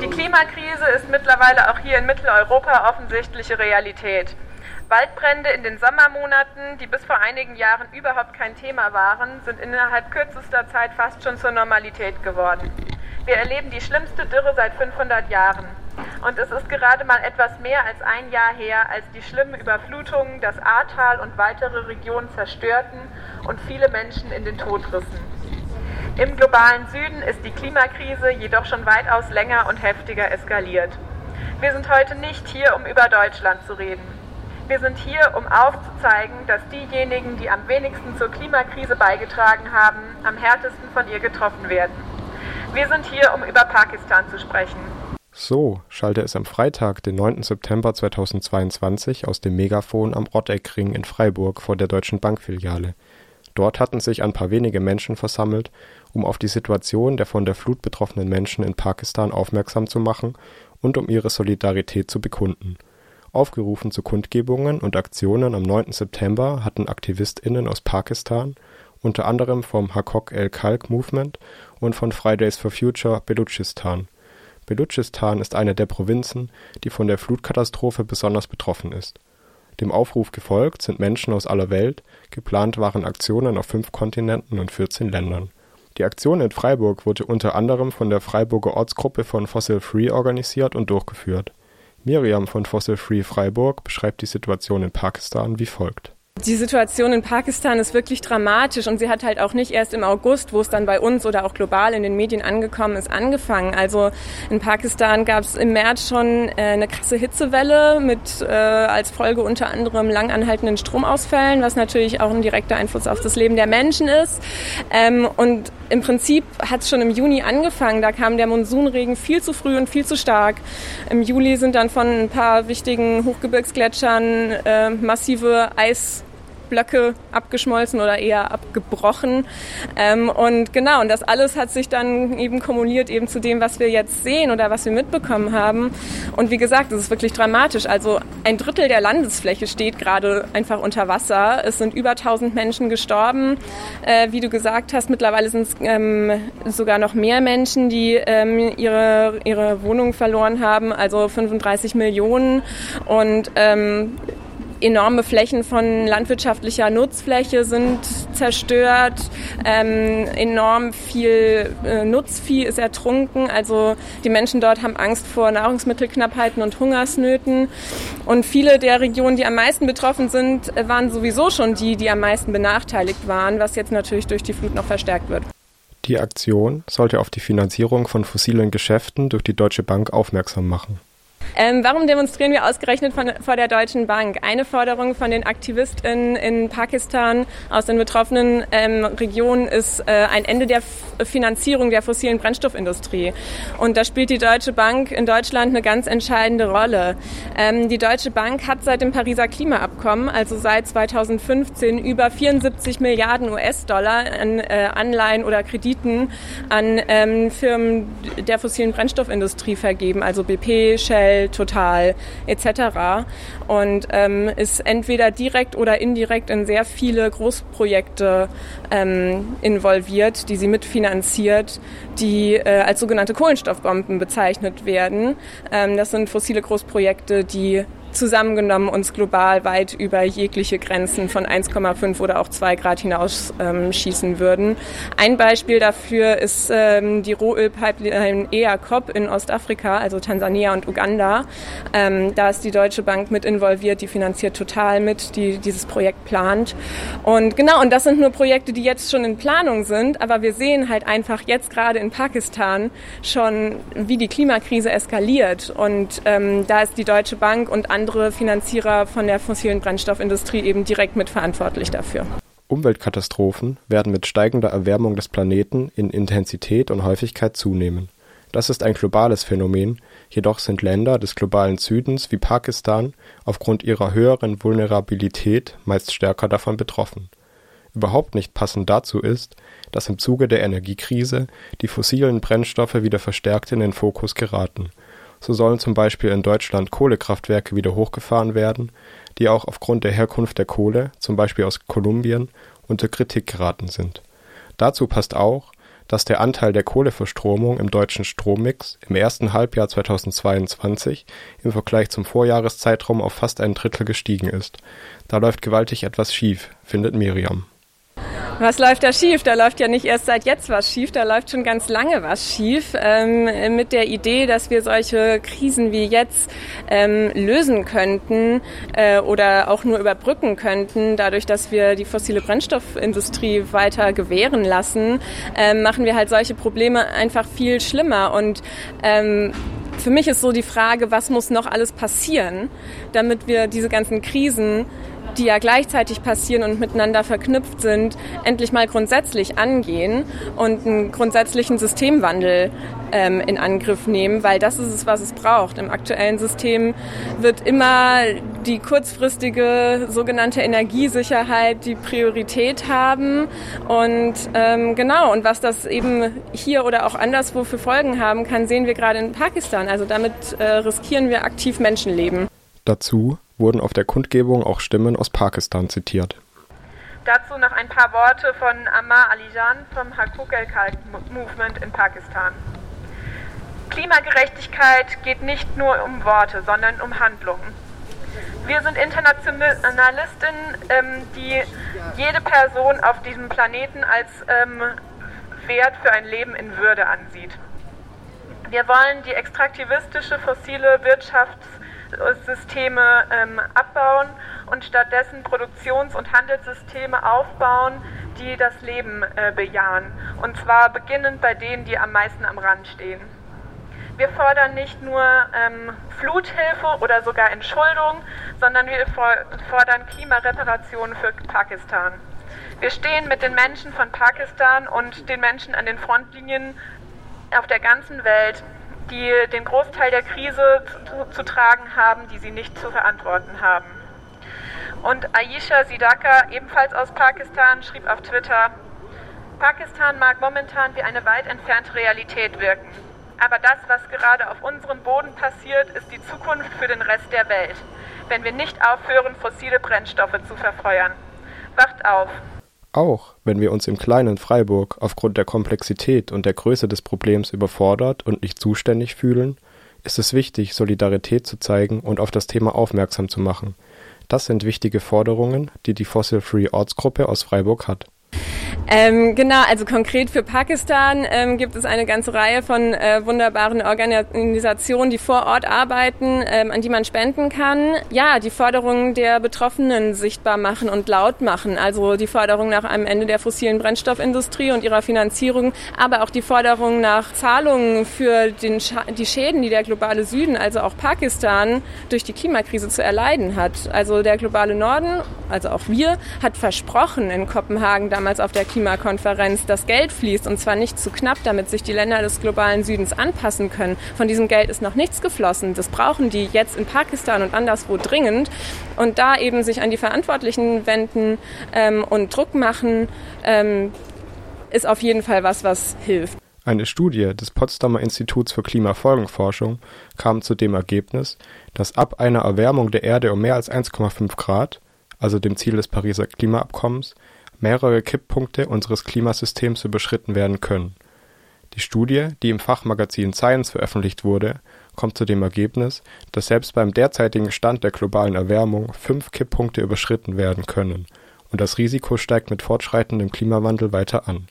Die Klimakrise ist mittlerweile auch hier in Mitteleuropa offensichtliche Realität. Waldbrände in den Sommermonaten, die bis vor einigen Jahren überhaupt kein Thema waren, sind innerhalb kürzester Zeit fast schon zur Normalität geworden. Wir erleben die schlimmste Dürre seit 500 Jahren. Und es ist gerade mal etwas mehr als ein Jahr her, als die schlimmen Überflutungen das Ahrtal und weitere Regionen zerstörten und viele Menschen in den Tod rissen. Im globalen Süden ist die Klimakrise jedoch schon weitaus länger und heftiger eskaliert. Wir sind heute nicht hier, um über Deutschland zu reden. Wir sind hier, um aufzuzeigen, dass diejenigen, die am wenigsten zur Klimakrise beigetragen haben, am härtesten von ihr getroffen werden. Wir sind hier, um über Pakistan zu sprechen. So schallte es am Freitag, den 9. September 2022 aus dem Megafon am Rotteckring in Freiburg vor der Deutschen Bankfiliale. Dort hatten sich ein paar wenige Menschen versammelt, um auf die Situation der von der Flut betroffenen Menschen in Pakistan aufmerksam zu machen und um ihre Solidarität zu bekunden. Aufgerufen zu Kundgebungen und Aktionen am 9. September hatten AktivistInnen aus Pakistan, unter anderem vom Hakok el Khalq Movement und von Fridays for Future Belutschistan. Belutschistan ist eine der Provinzen, die von der Flutkatastrophe besonders betroffen ist. Dem Aufruf gefolgt sind Menschen aus aller Welt, geplant waren Aktionen auf fünf Kontinenten und 14 Ländern. Die Aktion in Freiburg wurde unter anderem von der Freiburger Ortsgruppe von Fossil Free organisiert und durchgeführt. Miriam von Fossil Free Freiburg beschreibt die Situation in Pakistan wie folgt die Situation in Pakistan ist wirklich dramatisch und sie hat halt auch nicht erst im August, wo es dann bei uns oder auch global in den Medien angekommen ist, angefangen. Also in Pakistan gab es im März schon äh, eine krasse Hitzewelle mit äh, als Folge unter anderem langanhaltenden Stromausfällen, was natürlich auch ein direkter Einfluss auf das Leben der Menschen ist. Ähm, und im Prinzip hat es schon im Juni angefangen. Da kam der Monsunregen viel zu früh und viel zu stark. Im Juli sind dann von ein paar wichtigen Hochgebirgsgletschern äh, massive Eis Blöcke abgeschmolzen oder eher abgebrochen. Ähm, und genau, und das alles hat sich dann eben kumuliert eben zu dem, was wir jetzt sehen oder was wir mitbekommen haben. Und wie gesagt, es ist wirklich dramatisch. Also ein Drittel der Landesfläche steht gerade einfach unter Wasser. Es sind über 1000 Menschen gestorben. Äh, wie du gesagt hast, mittlerweile sind es ähm, sogar noch mehr Menschen, die ähm, ihre, ihre Wohnung verloren haben, also 35 Millionen. Und ähm, enorme Flächen von landwirtschaftlicher Nutzfläche sind zerstört, ähm, enorm viel äh, Nutzvieh ist ertrunken. Also die Menschen dort haben Angst vor Nahrungsmittelknappheiten und Hungersnöten. Und viele der Regionen, die am meisten betroffen sind, waren sowieso schon die, die am meisten benachteiligt waren, was jetzt natürlich durch die Flut noch verstärkt wird. Die Aktion sollte auf die Finanzierung von fossilen Geschäften durch die Deutsche Bank aufmerksam machen. Ähm, warum demonstrieren wir ausgerechnet von, vor der Deutschen Bank? Eine Forderung von den AktivistInnen in Pakistan aus den betroffenen ähm, Regionen ist äh, ein Ende der F Finanzierung der fossilen Brennstoffindustrie. Und da spielt die Deutsche Bank in Deutschland eine ganz entscheidende Rolle. Ähm, die Deutsche Bank hat seit dem Pariser Klimaabkommen, also seit 2015, über 74 Milliarden US-Dollar an äh, Anleihen oder Krediten an ähm, Firmen der fossilen Brennstoffindustrie vergeben, also BP, Shell, Total etc. Und ähm, ist entweder direkt oder indirekt in sehr viele Großprojekte ähm, involviert, die sie mitfinanziert, die äh, als sogenannte Kohlenstoffbomben bezeichnet werden. Ähm, das sind fossile Großprojekte, die zusammengenommen uns global weit über jegliche Grenzen von 1,5 oder auch 2 Grad hinaus ähm, schießen würden. Ein Beispiel dafür ist ähm, die Rohölpipeline EACOP in Ostafrika, also Tansania und Uganda. Ähm, da ist die Deutsche Bank mit involviert, die finanziert total mit, die dieses Projekt plant. Und genau, und das sind nur Projekte, die jetzt schon in Planung sind, aber wir sehen halt einfach jetzt gerade in Pakistan schon, wie die Klimakrise eskaliert. Und ähm, da ist die Deutsche Bank und andere andere Finanzierer von der fossilen Brennstoffindustrie eben direkt mitverantwortlich dafür. Umweltkatastrophen werden mit steigender Erwärmung des Planeten in Intensität und Häufigkeit zunehmen. Das ist ein globales Phänomen, jedoch sind Länder des globalen Südens wie Pakistan aufgrund ihrer höheren Vulnerabilität meist stärker davon betroffen. Überhaupt nicht passend dazu ist, dass im Zuge der Energiekrise die fossilen Brennstoffe wieder verstärkt in den Fokus geraten so sollen zum Beispiel in Deutschland Kohlekraftwerke wieder hochgefahren werden, die auch aufgrund der Herkunft der Kohle, zum Beispiel aus Kolumbien, unter Kritik geraten sind. Dazu passt auch, dass der Anteil der Kohleverstromung im deutschen Strommix im ersten Halbjahr 2022 im Vergleich zum Vorjahreszeitraum auf fast ein Drittel gestiegen ist. Da läuft gewaltig etwas schief, findet Miriam. Was läuft da schief? Da läuft ja nicht erst seit jetzt was schief, da läuft schon ganz lange was schief. Ähm, mit der Idee, dass wir solche Krisen wie jetzt ähm, lösen könnten äh, oder auch nur überbrücken könnten, dadurch, dass wir die fossile Brennstoffindustrie weiter gewähren lassen, ähm, machen wir halt solche Probleme einfach viel schlimmer. Und ähm, für mich ist so die Frage, was muss noch alles passieren, damit wir diese ganzen Krisen die ja gleichzeitig passieren und miteinander verknüpft sind, endlich mal grundsätzlich angehen und einen grundsätzlichen Systemwandel ähm, in Angriff nehmen, weil das ist es, was es braucht. Im aktuellen System wird immer die kurzfristige sogenannte Energiesicherheit die Priorität haben und ähm, genau und was das eben hier oder auch anderswo für Folgen haben kann, sehen wir gerade in Pakistan. Also damit äh, riskieren wir aktiv Menschenleben. Dazu wurden auf der Kundgebung auch Stimmen aus Pakistan zitiert. Dazu noch ein paar Worte von Ammar Alijan vom Hakuk el Khalq Movement in Pakistan. Klimagerechtigkeit geht nicht nur um Worte, sondern um Handlungen. Wir sind Internationalistinnen, ähm, die jede Person auf diesem Planeten als ähm, Wert für ein Leben in Würde ansieht. Wir wollen die extraktivistische fossile Wirtschafts- Systeme ähm, abbauen und stattdessen Produktions- und Handelssysteme aufbauen, die das Leben äh, bejahen. Und zwar beginnend bei denen, die am meisten am Rand stehen. Wir fordern nicht nur ähm, Fluthilfe oder sogar Entschuldung, sondern wir fordern Klimareparationen für Pakistan. Wir stehen mit den Menschen von Pakistan und den Menschen an den Frontlinien auf der ganzen Welt die den Großteil der Krise zu, zu, tragen haben, die sie nicht zu verantworten haben. Und Aisha Sidaka, ebenfalls aus Pakistan, schrieb auf Twitter, Pakistan mag momentan wie eine weit entfernte Realität wirken. Aber das, was gerade auf unserem Boden passiert, ist die Zukunft für den Rest der Welt, wenn wir nicht aufhören, fossile Brennstoffe zu verfeuern. Wacht auf, auch wenn wir uns im kleinen Freiburg aufgrund der Komplexität und der Größe des Problems überfordert und nicht zuständig fühlen, ist es wichtig, Solidarität zu zeigen und auf das Thema aufmerksam zu machen. Das sind wichtige Forderungen, die die Fossil Free Ortsgruppe aus Freiburg hat. Ähm, genau, also konkret für Pakistan ähm, gibt es eine ganze Reihe von äh, wunderbaren Organisationen, die vor Ort arbeiten, ähm, an die man spenden kann. Ja, die Forderungen der Betroffenen sichtbar machen und laut machen. Also die Forderung nach einem Ende der fossilen Brennstoffindustrie und ihrer Finanzierung, aber auch die Forderung nach Zahlungen für den die Schäden, die der globale Süden, also auch Pakistan, durch die Klimakrise zu erleiden hat. Also der globale Norden, also auch wir, hat versprochen in Kopenhagen damals auf der Klimakonferenz, dass Geld fließt und zwar nicht zu knapp, damit sich die Länder des globalen Südens anpassen können. Von diesem Geld ist noch nichts geflossen. Das brauchen die jetzt in Pakistan und anderswo dringend. Und da eben sich an die Verantwortlichen wenden ähm, und Druck machen, ähm, ist auf jeden Fall was, was hilft. Eine Studie des Potsdamer Instituts für Klimafolgenforschung kam zu dem Ergebnis, dass ab einer Erwärmung der Erde um mehr als 1,5 Grad, also dem Ziel des Pariser Klimaabkommens, mehrere Kipppunkte unseres Klimasystems überschritten werden können. Die Studie, die im Fachmagazin Science veröffentlicht wurde, kommt zu dem Ergebnis, dass selbst beim derzeitigen Stand der globalen Erwärmung fünf Kipppunkte überschritten werden können, und das Risiko steigt mit fortschreitendem Klimawandel weiter an.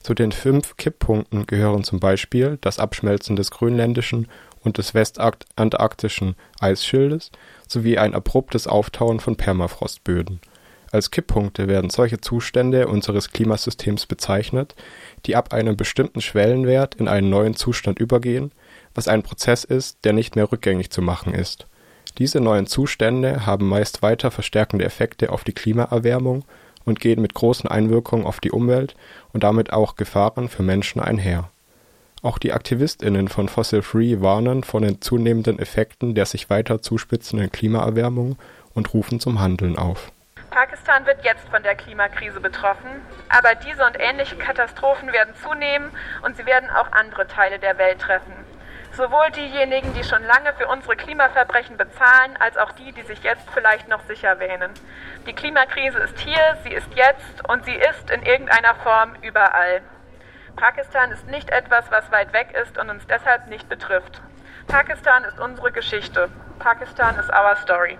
Zu den fünf Kipppunkten gehören zum Beispiel das Abschmelzen des grönländischen und des westantarktischen Eisschildes sowie ein abruptes Auftauen von Permafrostböden als Kipppunkte werden solche Zustände unseres Klimasystems bezeichnet, die ab einem bestimmten Schwellenwert in einen neuen Zustand übergehen, was ein Prozess ist, der nicht mehr rückgängig zu machen ist. Diese neuen Zustände haben meist weiter verstärkende Effekte auf die Klimaerwärmung und gehen mit großen Einwirkungen auf die Umwelt und damit auch Gefahren für Menschen einher. Auch die AktivistInnen von Fossil Free warnen vor den zunehmenden Effekten der sich weiter zuspitzenden Klimaerwärmung und rufen zum Handeln auf Pakistan wird jetzt von der Klimakrise betroffen, aber diese und ähnliche Katastrophen werden zunehmen und sie werden auch andere Teile der Welt treffen. Sowohl diejenigen, die schon lange für unsere Klimaverbrechen bezahlen, als auch die, die sich jetzt vielleicht noch sicher wähnen. Die Klimakrise ist hier, sie ist jetzt und sie ist in irgendeiner Form überall. Pakistan ist nicht etwas, was weit weg ist und uns deshalb nicht betrifft. Pakistan ist unsere Geschichte. Pakistan ist our story.